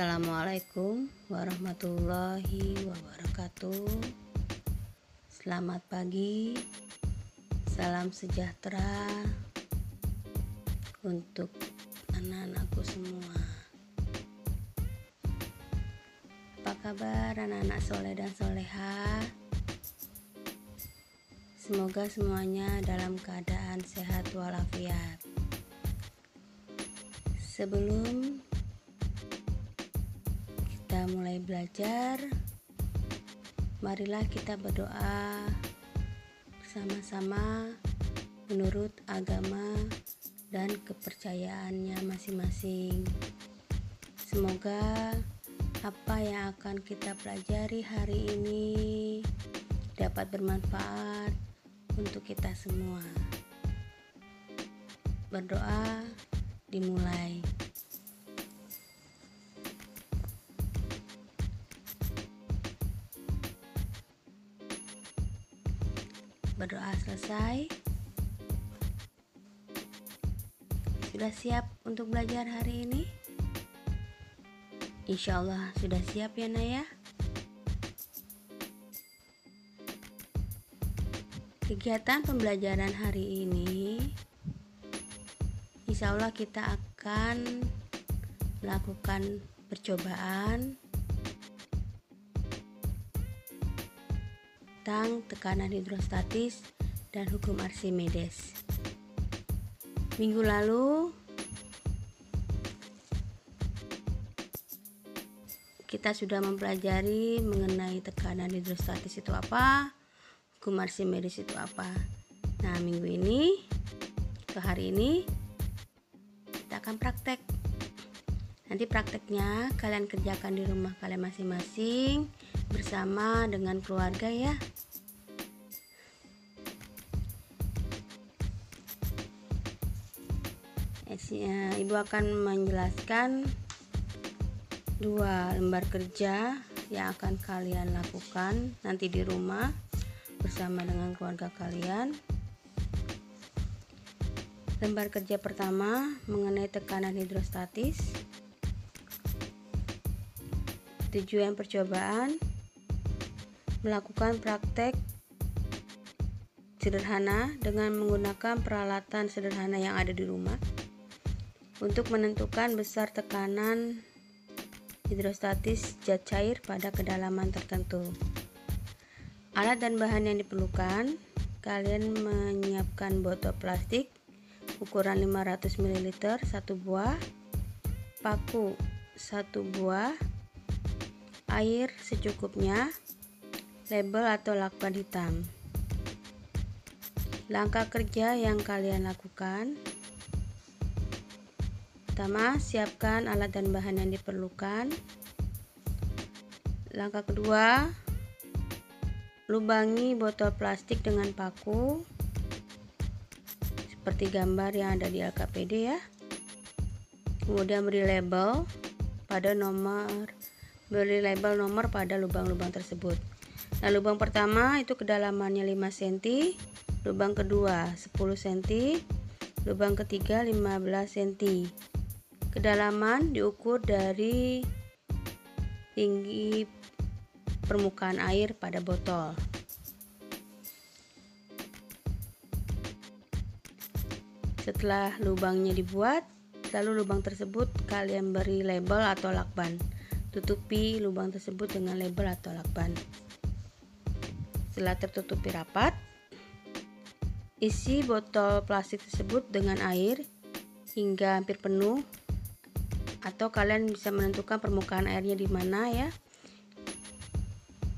Assalamualaikum warahmatullahi wabarakatuh. Selamat pagi, salam sejahtera untuk anak-anakku semua. Apa kabar anak-anak soleh dan soleha? Semoga semuanya dalam keadaan sehat walafiat. Sebelum mulai belajar, marilah kita berdoa bersama-sama menurut agama dan kepercayaannya masing-masing. Semoga apa yang akan kita pelajari hari ini dapat bermanfaat untuk kita semua. Berdoa dimulai. Berdoa selesai. Sudah siap untuk belajar hari ini? Insya Allah sudah siap ya Naya. Kegiatan pembelajaran hari ini Insya Allah kita akan melakukan percobaan tentang tekanan hidrostatis dan hukum Archimedes. Minggu lalu kita sudah mempelajari mengenai tekanan hidrostatis itu apa, hukum Archimedes itu apa. Nah, minggu ini ke hari ini kita akan praktek. Nanti prakteknya kalian kerjakan di rumah kalian masing-masing bersama dengan keluarga ya. Ya, Ibu akan menjelaskan dua lembar kerja yang akan kalian lakukan nanti di rumah bersama dengan keluarga kalian. Lembar kerja pertama mengenai tekanan hidrostatis. Tujuan percobaan melakukan praktek sederhana dengan menggunakan peralatan sederhana yang ada di rumah untuk menentukan besar tekanan hidrostatis zat cair pada kedalaman tertentu. Alat dan bahan yang diperlukan, kalian menyiapkan botol plastik ukuran 500 ml satu buah, paku satu buah, air secukupnya, label atau lakban hitam. Langkah kerja yang kalian lakukan Pertama, siapkan alat dan bahan yang diperlukan. Langkah kedua, lubangi botol plastik dengan paku seperti gambar yang ada di LKPD ya. Kemudian beri label pada nomor beri label nomor pada lubang-lubang tersebut. Nah, lubang pertama itu kedalamannya 5 cm, lubang kedua 10 cm, lubang ketiga 15 cm. Kedalaman diukur dari tinggi permukaan air pada botol. Setelah lubangnya dibuat, lalu lubang tersebut kalian beri label atau lakban. Tutupi lubang tersebut dengan label atau lakban. Setelah tertutupi rapat, isi botol plastik tersebut dengan air hingga hampir penuh atau kalian bisa menentukan permukaan airnya di mana ya.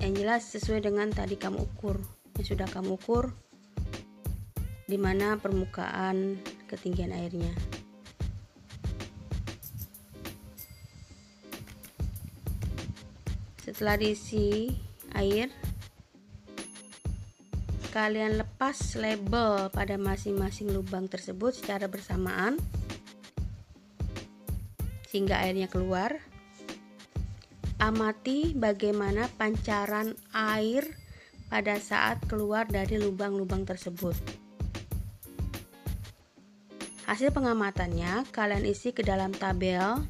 Yang jelas sesuai dengan tadi kamu ukur yang sudah kamu ukur di mana permukaan ketinggian airnya. Setelah diisi air kalian lepas label pada masing-masing lubang tersebut secara bersamaan hingga airnya keluar. Amati bagaimana pancaran air pada saat keluar dari lubang-lubang tersebut. Hasil pengamatannya kalian isi ke dalam tabel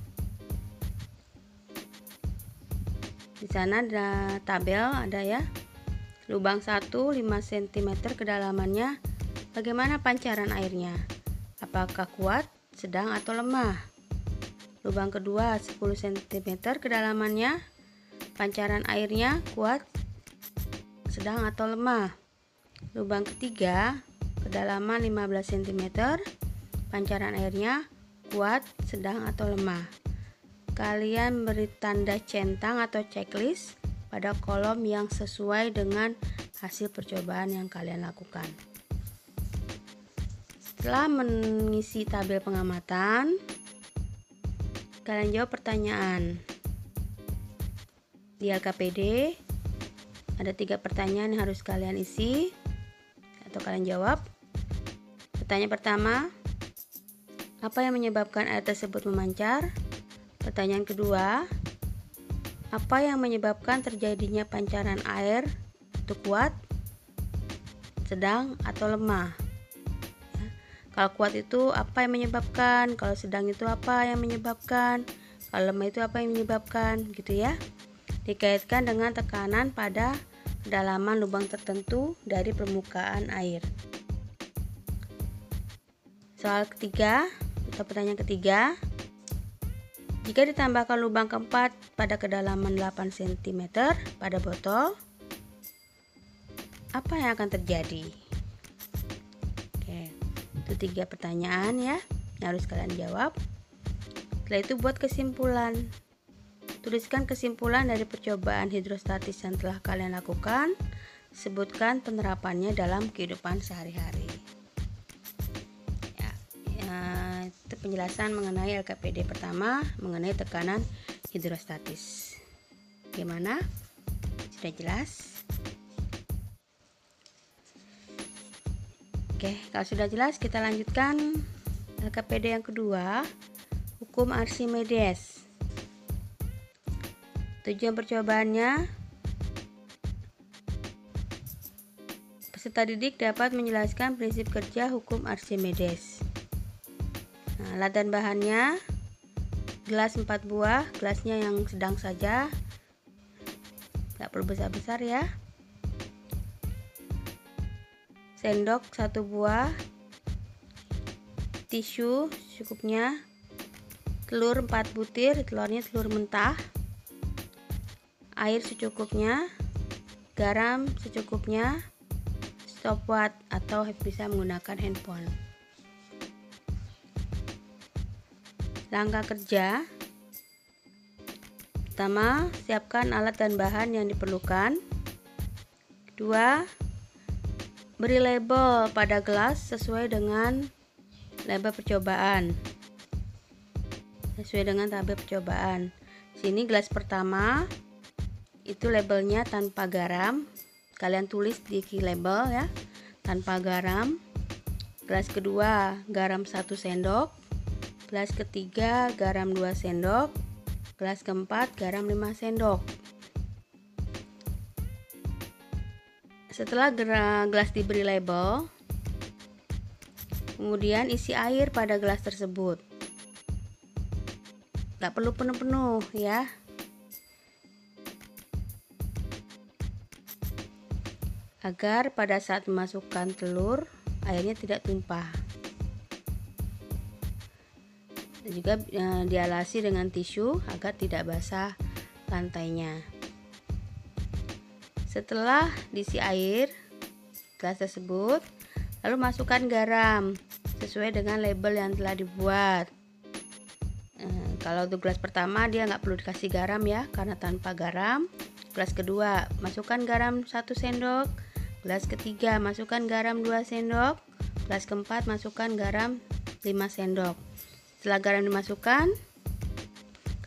di sana ada tabel ada ya lubang 1 5 cm kedalamannya. Bagaimana pancaran airnya? Apakah kuat sedang atau lemah? Lubang kedua 10 cm kedalamannya. Pancaran airnya kuat sedang atau lemah? Lubang ketiga kedalaman 15 cm pancaran airnya kuat sedang atau lemah? Kalian beri tanda centang atau checklist pada kolom yang sesuai dengan hasil percobaan yang kalian lakukan setelah mengisi tabel pengamatan kalian jawab pertanyaan di LKPD ada tiga pertanyaan yang harus kalian isi atau kalian jawab. Pertanyaan pertama, apa yang menyebabkan air tersebut memancar? Pertanyaan kedua, apa yang menyebabkan terjadinya pancaran air itu kuat, sedang, atau lemah? Ya. Kalau kuat itu apa yang menyebabkan? Kalau sedang itu apa yang menyebabkan? Kalau lemah itu apa yang menyebabkan? Gitu ya dikaitkan dengan tekanan pada kedalaman lubang tertentu dari permukaan air. Soal ketiga atau pertanyaan ketiga, jika ditambahkan lubang keempat pada kedalaman 8 cm pada botol, apa yang akan terjadi? Oke, itu tiga pertanyaan ya yang harus kalian jawab. Setelah itu buat kesimpulan. Tuliskan kesimpulan dari percobaan hidrostatis yang telah kalian lakukan. Sebutkan penerapannya dalam kehidupan sehari-hari. Penjelasan mengenai LKPD pertama mengenai tekanan hidrostatis. Gimana? Sudah jelas? Oke, kalau sudah jelas kita lanjutkan LKPD yang kedua, hukum Archimedes. Tujuan percobaannya peserta didik dapat menjelaskan prinsip kerja hukum Archimedes. Alat dan bahannya gelas 4 buah, gelasnya yang sedang saja. Gak perlu besar-besar ya. Sendok satu buah, tisu cukupnya, telur 4 butir, telurnya telur mentah air secukupnya, garam secukupnya, stopwatch atau bisa menggunakan handphone. Langkah kerja Pertama, siapkan alat dan bahan yang diperlukan. Kedua, beri label pada gelas sesuai dengan label percobaan. Sesuai dengan tabel percobaan. Sini gelas pertama itu labelnya tanpa garam kalian tulis di key label ya tanpa garam gelas kedua garam 1 sendok gelas ketiga garam 2 sendok gelas keempat garam 5 sendok. Setelah gelas diberi label kemudian isi air pada gelas tersebut. Tak perlu penuh-penuh ya. Agar pada saat memasukkan telur airnya tidak tumpah juga e, dialasi dengan tisu agar tidak basah lantainya setelah diisi air gelas tersebut lalu masukkan garam sesuai dengan label yang telah dibuat e, kalau untuk gelas pertama dia nggak perlu dikasih garam ya karena tanpa garam gelas kedua masukkan garam 1 sendok Gelas ketiga, masukkan garam 2 sendok. Gelas keempat, masukkan garam 5 sendok. Setelah garam dimasukkan,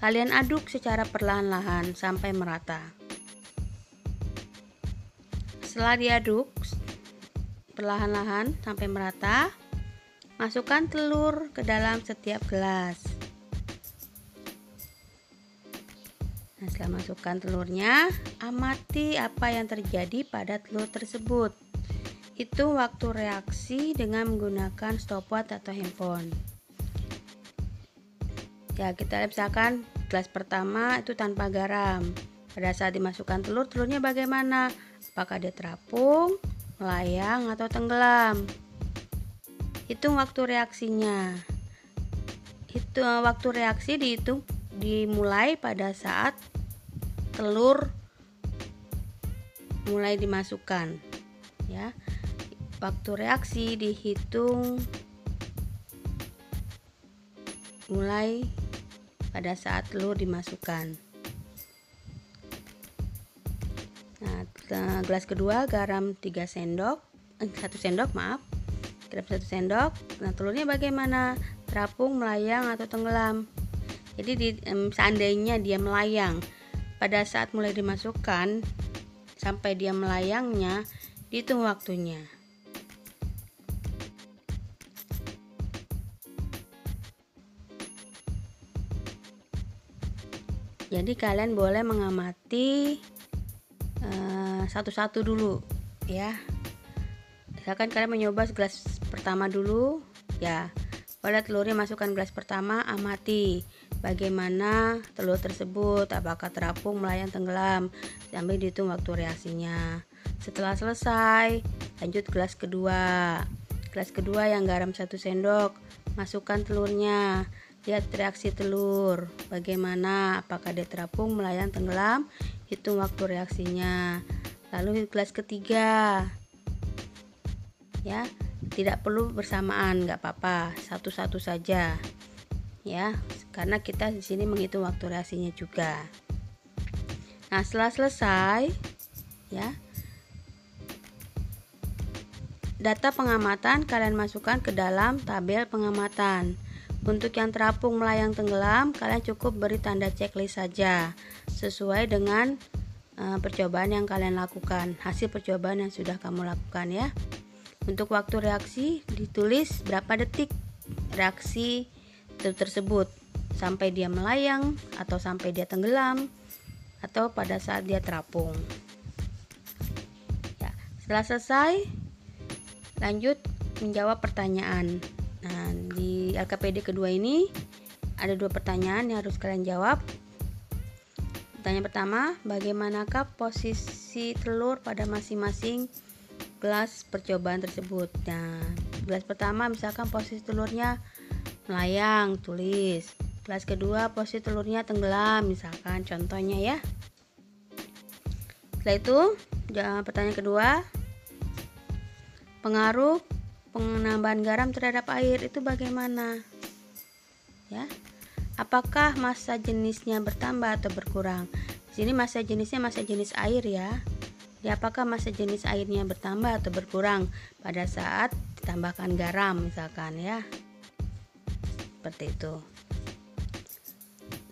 kalian aduk secara perlahan-lahan sampai merata. Setelah diaduk perlahan-lahan sampai merata, masukkan telur ke dalam setiap gelas. Nah, setelah masukkan telurnya, amati apa yang terjadi pada telur tersebut. Itu waktu reaksi dengan menggunakan stopwatch atau handphone. Ya, kita misalkan gelas pertama itu tanpa garam. pada saat dimasukkan telur telurnya bagaimana? Apakah dia terapung melayang atau tenggelam? Hitung waktu reaksinya. Itu waktu reaksi dihitung dimulai pada saat telur mulai dimasukkan ya. Waktu reaksi dihitung mulai pada saat telur dimasukkan. Nah gelas kedua garam 3 sendok eh, 1 sendok maaf. Garam 1 sendok. Nah telurnya bagaimana? Terapung melayang atau tenggelam? Jadi di, um, seandainya dia melayang pada saat mulai dimasukkan sampai dia melayangnya dihitung waktunya jadi kalian boleh mengamati eh, satu-satu uh, dulu ya. Misalkan kalian mencoba gelas pertama dulu ya. Pada telurnya masukkan gelas pertama amati bagaimana telur tersebut apakah terapung melayang tenggelam sampai dihitung waktu reaksinya. Setelah selesai lanjut gelas kedua. Gelas kedua yang garam satu sendok masukkan telurnya lihat reaksi telur. Bagaimana? Apakah dia terapung melayang tenggelam? Hitung waktu reaksinya. Lalu gelas ketiga. Ya tidak perlu bersamaan nggak apa-apa. Satu-satu saja. Ya karena kita di sini menghitung waktu reaksinya juga. Nah setelah selesai ya data pengamatan kalian masukkan ke dalam tabel pengamatan untuk yang terapung melayang tenggelam kalian cukup beri tanda checklist saja sesuai dengan uh, percobaan yang kalian lakukan hasil percobaan yang sudah kamu lakukan ya untuk waktu reaksi ditulis berapa detik reaksi tersebut sampai dia melayang atau sampai dia tenggelam atau pada saat dia terapung. Ya, setelah selesai lanjut menjawab pertanyaan. LKPD kedua ini ada dua pertanyaan yang harus kalian jawab. Pertanyaan pertama, bagaimanakah posisi telur pada masing-masing gelas percobaan tersebut? Nah, gelas pertama misalkan posisi telurnya melayang tulis kelas kedua posisi telurnya tenggelam misalkan contohnya ya setelah itu pertanyaan kedua pengaruh penambahan garam terhadap air itu bagaimana? Ya apakah masa jenisnya bertambah atau berkurang? Di sini masa jenisnya masa jenis air ya. Jadi apakah masa jenis airnya bertambah atau berkurang? Pada saat ditambahkan garam misalkan ya. Seperti itu.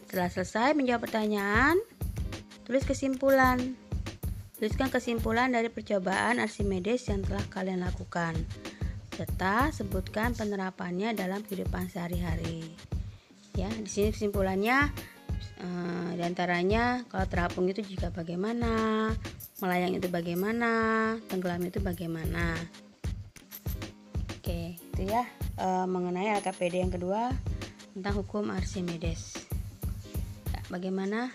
Setelah selesai menjawab pertanyaan tulis kesimpulan. Tuliskan kesimpulan dari percobaan Archimedes yang telah kalian lakukan serta sebutkan penerapannya dalam kehidupan sehari-hari ya di sini kesimpulannya eh, di antaranya kalau terapung itu juga bagaimana melayang itu bagaimana tenggelam itu bagaimana oke itu ya e, mengenai LKPD yang kedua tentang hukum Archimedes. Ya, bagaimana?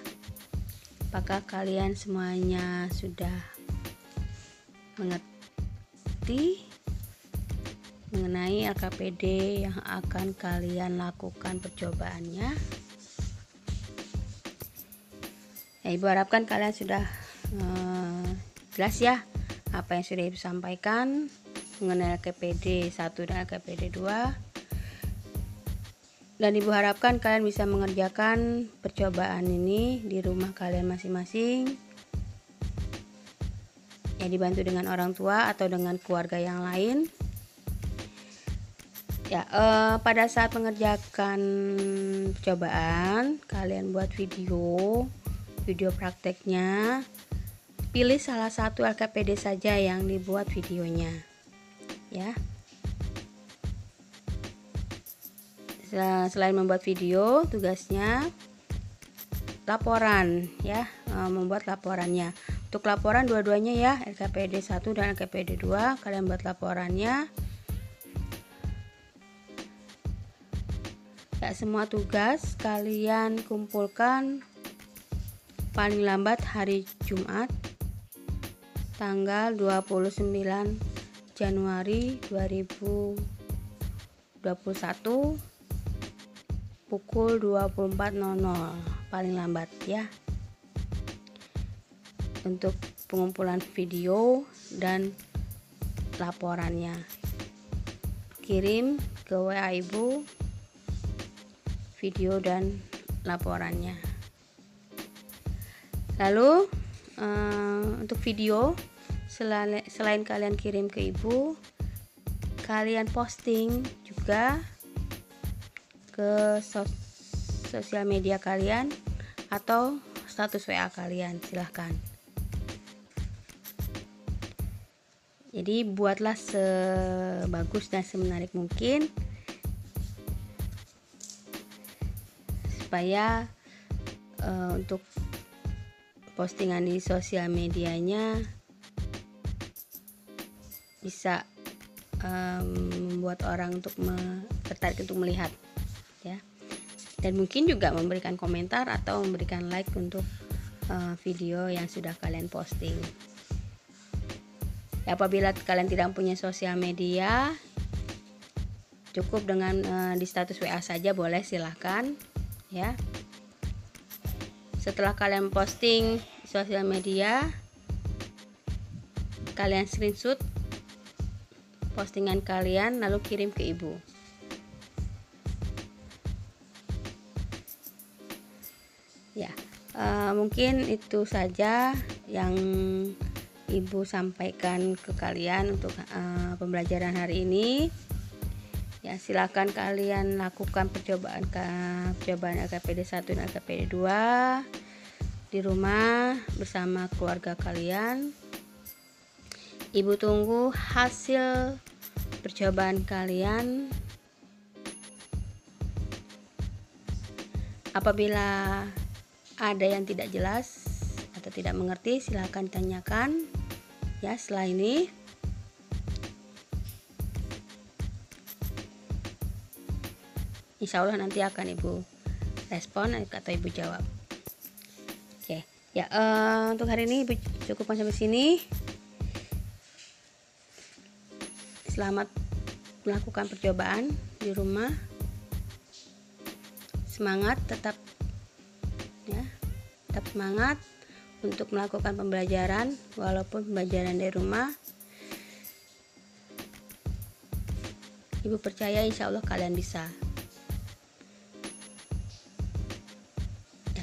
Apakah kalian semuanya sudah mengerti mengenai LKPD yang akan kalian lakukan percobaannya? Ya, Ibu harapkan kalian sudah uh, jelas ya apa yang sudah Ibu sampaikan mengenai LKPD 1 dan LKPD 2 dan ibu harapkan kalian bisa mengerjakan percobaan ini di rumah kalian masing-masing. Ya dibantu dengan orang tua atau dengan keluarga yang lain ya eh, pada saat mengerjakan percobaan kalian buat video video prakteknya pilih salah satu LKPD saja yang dibuat videonya ya. Selain membuat video tugasnya laporan ya e, membuat laporannya. Untuk laporan dua-duanya ya LKPD 1 dan LKPD 2 kalian buat laporannya ya semua tugas kalian kumpulkan paling lambat hari Jumat tanggal 29 Januari 2021 pukul 24.00 paling lambat ya. Untuk pengumpulan video dan laporannya. Kirim ke WA ibu video dan laporannya. Lalu uh, untuk video selain, selain kalian kirim ke ibu kalian posting juga ke sos sosial media kalian atau status WA kalian silahkan. Jadi buatlah sebagus dan semenarik mungkin supaya uh, untuk postingan di sosial medianya bisa um, membuat orang untuk me, tertarik untuk melihat ya. Dan mungkin juga memberikan komentar atau memberikan like untuk uh, video yang sudah kalian posting. Ya, apabila kalian tidak punya sosial media cukup dengan uh, di status WA saja boleh silahkan ya. Setelah kalian posting sosial media kalian screenshot postingan kalian lalu kirim ke ibu. Ya uh, mungkin itu saja yang ibu sampaikan ke kalian untuk uh, pembelajaran hari ini ya silakan kalian lakukan percobaan percobaan LKPD 1 dan LKPD 2 di rumah bersama keluarga kalian. Ibu tunggu hasil percobaan kalian. Apabila ada yang tidak jelas atau tidak mengerti, silahkan tanyakan ya setelah ini. Insya Allah nanti akan ibu respon atau ibu jawab. Ya uh, untuk hari ini cukup sampai sini. Selamat melakukan percobaan di rumah. Semangat tetap ya tetap semangat untuk melakukan pembelajaran walaupun pembelajaran dari rumah. Ibu percaya insya Allah kalian bisa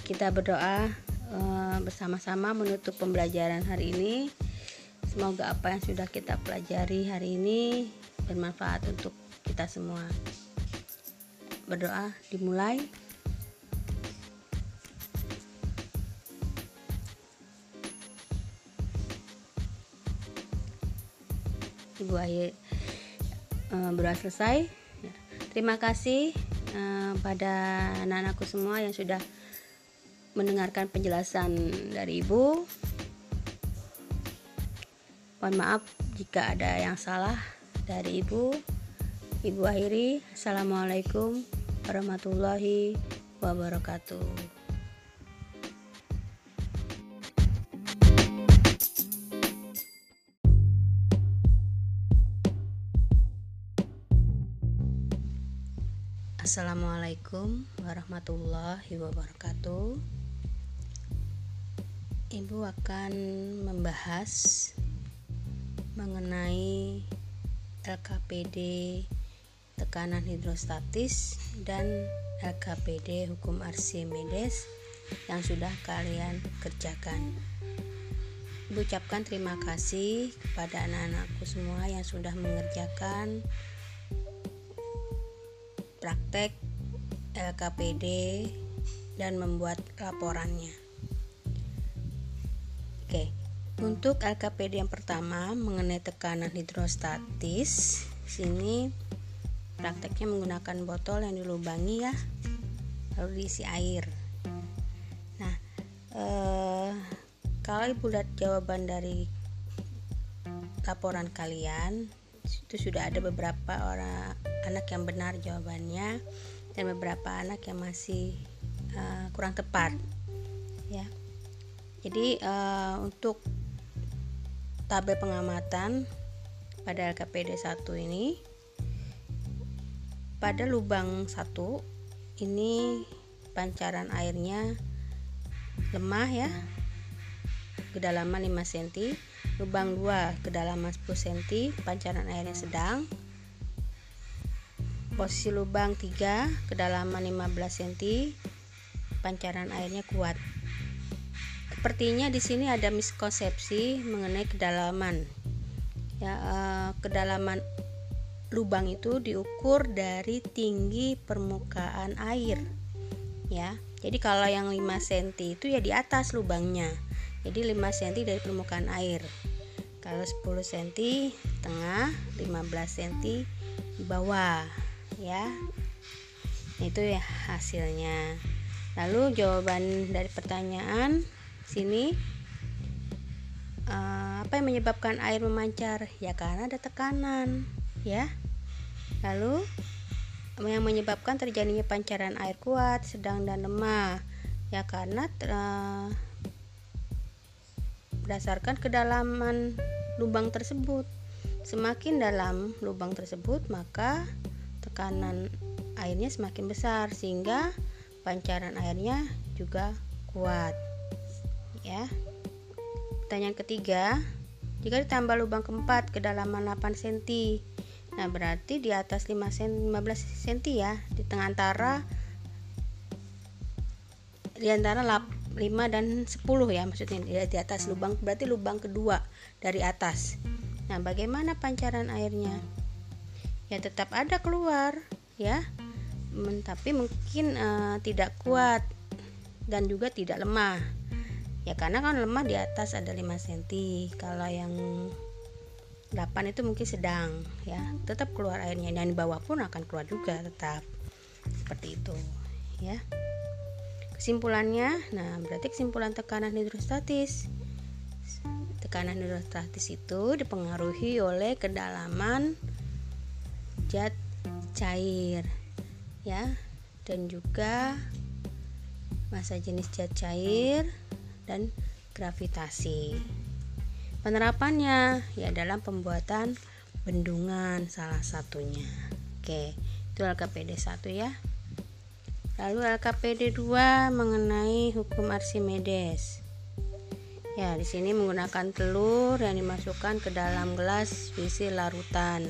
kita berdoa Eh, bersama-sama menutup pembelajaran hari ini. Semoga apa yang sudah kita pelajari hari ini bermanfaat untuk kita semua. Berdoa dimulai. Ibu akhir uh, berdoa selesai. Terima kasih uh, pada anak-anakku semua yang sudah mendengarkan penjelasan dari Ibu. Mohon maaf jika ada yang salah dari Ibu. Ibu akhiri, Assalamualaikum warahmatullahi wabarakatuh. Assalamualaikum warahmatullahi wabarakatuh. Ibu akan membahas mengenai LKPD tekanan hidrostatis dan LKPD hukum Archimedes yang sudah kalian kerjakan. Ibu ucapkan terima kasih kepada anak-anakku semua yang sudah mengerjakan praktek LKPD dan membuat laporannya. Oke, untuk LKPD yang pertama mengenai tekanan hidrostatis, sini prakteknya menggunakan botol yang dilubangi ya, lalu diisi air. Nah, eh, kalau lihat jawaban dari laporan kalian, itu sudah ada beberapa orang anak yang benar jawabannya dan beberapa anak yang masih uh, kurang tepat, ya jadi uh, untuk tabel pengamatan pada LKPD 1 ini pada lubang 1 ini pancaran airnya lemah ya kedalaman 5 cm lubang 2 kedalaman 10 cm pancaran airnya sedang. Posisi lubang 3 kedalaman 15 cm pancaran airnya kuat sepertinya di sini ada miskonsepsi mengenai kedalaman. Ya eh, kedalaman lubang itu diukur dari tinggi permukaan air. Ya jadi kalau yang 5 cm itu ya di atas lubangnya. Jadi 5 cm dari permukaan air. Kalau 10 cm tengah 15 cm di bawah. Ya itu ya hasilnya. Lalu jawaban dari pertanyaan sini uh, apa yang menyebabkan air memancar? Ya karena ada tekanan ya. Lalu yang menyebabkan terjadinya pancaran air kuat sedang dan lemah. Ya karena uh, berdasarkan kedalaman lubang tersebut. Semakin dalam lubang tersebut maka tekanan airnya semakin besar sehingga pancaran airnya juga kuat ya. Pertanyaan ketiga jika ditambah lubang keempat kedalaman 8 cm nah berarti di atas 5 cm 15 cm ya. Di tengah antara di antara 5 dan 10 ya maksudnya. Di, di atas lubang berarti lubang kedua dari atas. Nah bagaimana pancaran airnya? Ya tetap ada keluar ya. Tapi mungkin uh, tidak kuat dan juga tidak lemah ya karena kan lemah di atas ada 5 cm kalau yang 8 itu mungkin sedang ya. Tetap keluar airnya. Dan di bawah pun akan keluar juga tetap. Seperti itu ya. Kesimpulannya nah berarti kesimpulan tekanan hidrostatis. Tekanan hidrostatis itu dipengaruhi oleh kedalaman zat cair ya. Dan juga masa jenis zat cair dan gravitasi. Penerapannya ya dalam pembuatan bendungan salah satunya. Oke, itu LKPD 1 ya. Lalu LKPD 2 mengenai hukum Archimedes. Ya, di sini menggunakan telur yang dimasukkan ke dalam gelas berisi larutan.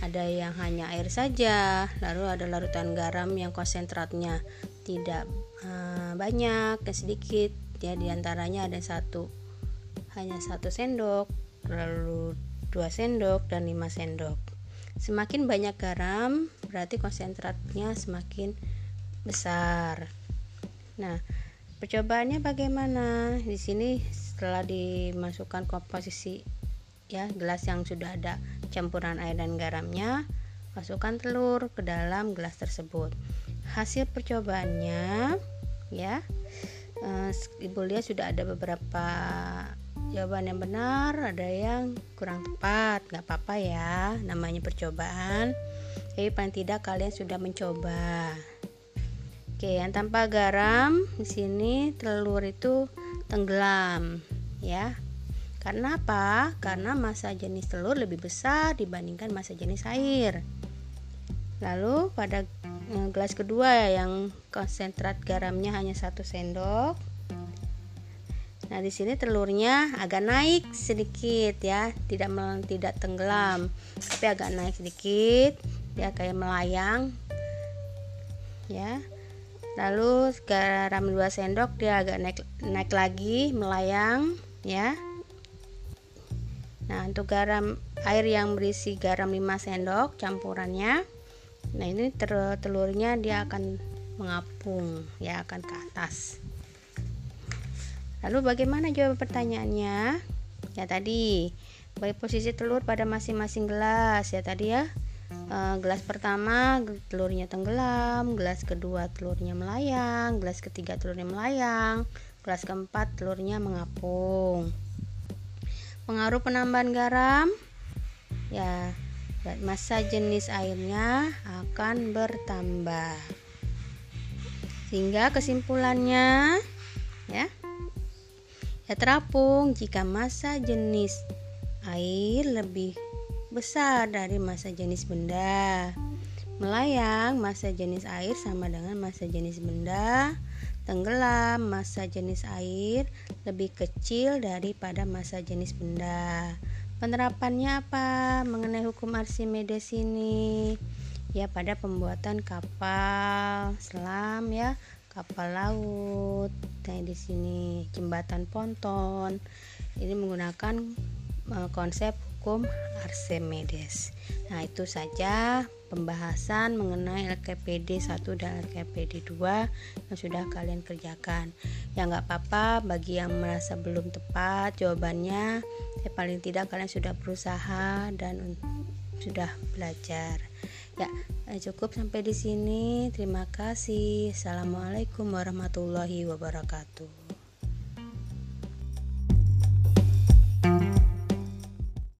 Ada yang hanya air saja, lalu ada larutan garam yang konsentratnya tidak uh, banyak sedikit ya di antaranya ada satu. Hanya satu sendok lalu dua sendok dan lima sendok. Semakin banyak garam berarti konsentratnya semakin besar. Nah percobaannya bagaimana? Di sini setelah dimasukkan komposisi ya gelas yang sudah ada campuran air dan garamnya masukkan telur ke dalam gelas tersebut. Hasil percobaannya ya uh, ibu lihat sudah ada beberapa jawaban yang benar ada yang kurang tepat nggak apa-apa ya namanya percobaan jadi paling tidak kalian sudah mencoba oke yang tanpa garam di sini telur itu tenggelam ya karena apa? Karena masa jenis telur lebih besar dibandingkan masa jenis air. Lalu pada gelas kedua ya yang konsentrat garamnya hanya satu sendok. Nah di sini telurnya agak naik sedikit ya tidak tidak tenggelam tapi agak naik sedikit ya kayak melayang ya. Lalu garam 2 sendok dia agak naik naik lagi melayang ya. Nah untuk garam air yang berisi garam 5 sendok campurannya nah ini telurnya dia akan mengapung ya akan ke atas. Lalu bagaimana jawab pertanyaannya? Ya tadi. Baik posisi telur pada masing-masing gelas. Ya tadi ya. E, gelas pertama telurnya tenggelam gelas kedua telurnya melayang gelas ketiga telurnya melayang gelas keempat telurnya mengapung. Pengaruh penambahan garam? Ya masa jenis airnya akan bertambah sehingga kesimpulannya ya Ya terapung jika massa jenis air lebih besar dari massa jenis benda. Melayang massa jenis air sama dengan massa jenis benda. Tenggelam massa jenis air lebih kecil daripada massa jenis benda. Penerapannya apa? Mengenai hukum Archimedes ini? Ya pada pembuatan kapal selam ya kapal laut. Nah di sini jembatan ponton. Ini menggunakan uh, konsep hukum Archimedes nah itu saja pembahasan mengenai LKPD 1 dan LKPD 2 yang sudah kalian kerjakan ya nggak apa-apa bagi yang merasa belum tepat jawabannya ya paling tidak kalian sudah berusaha dan sudah belajar Ya, eh, cukup sampai di sini. Terima kasih. Assalamualaikum warahmatullahi wabarakatuh.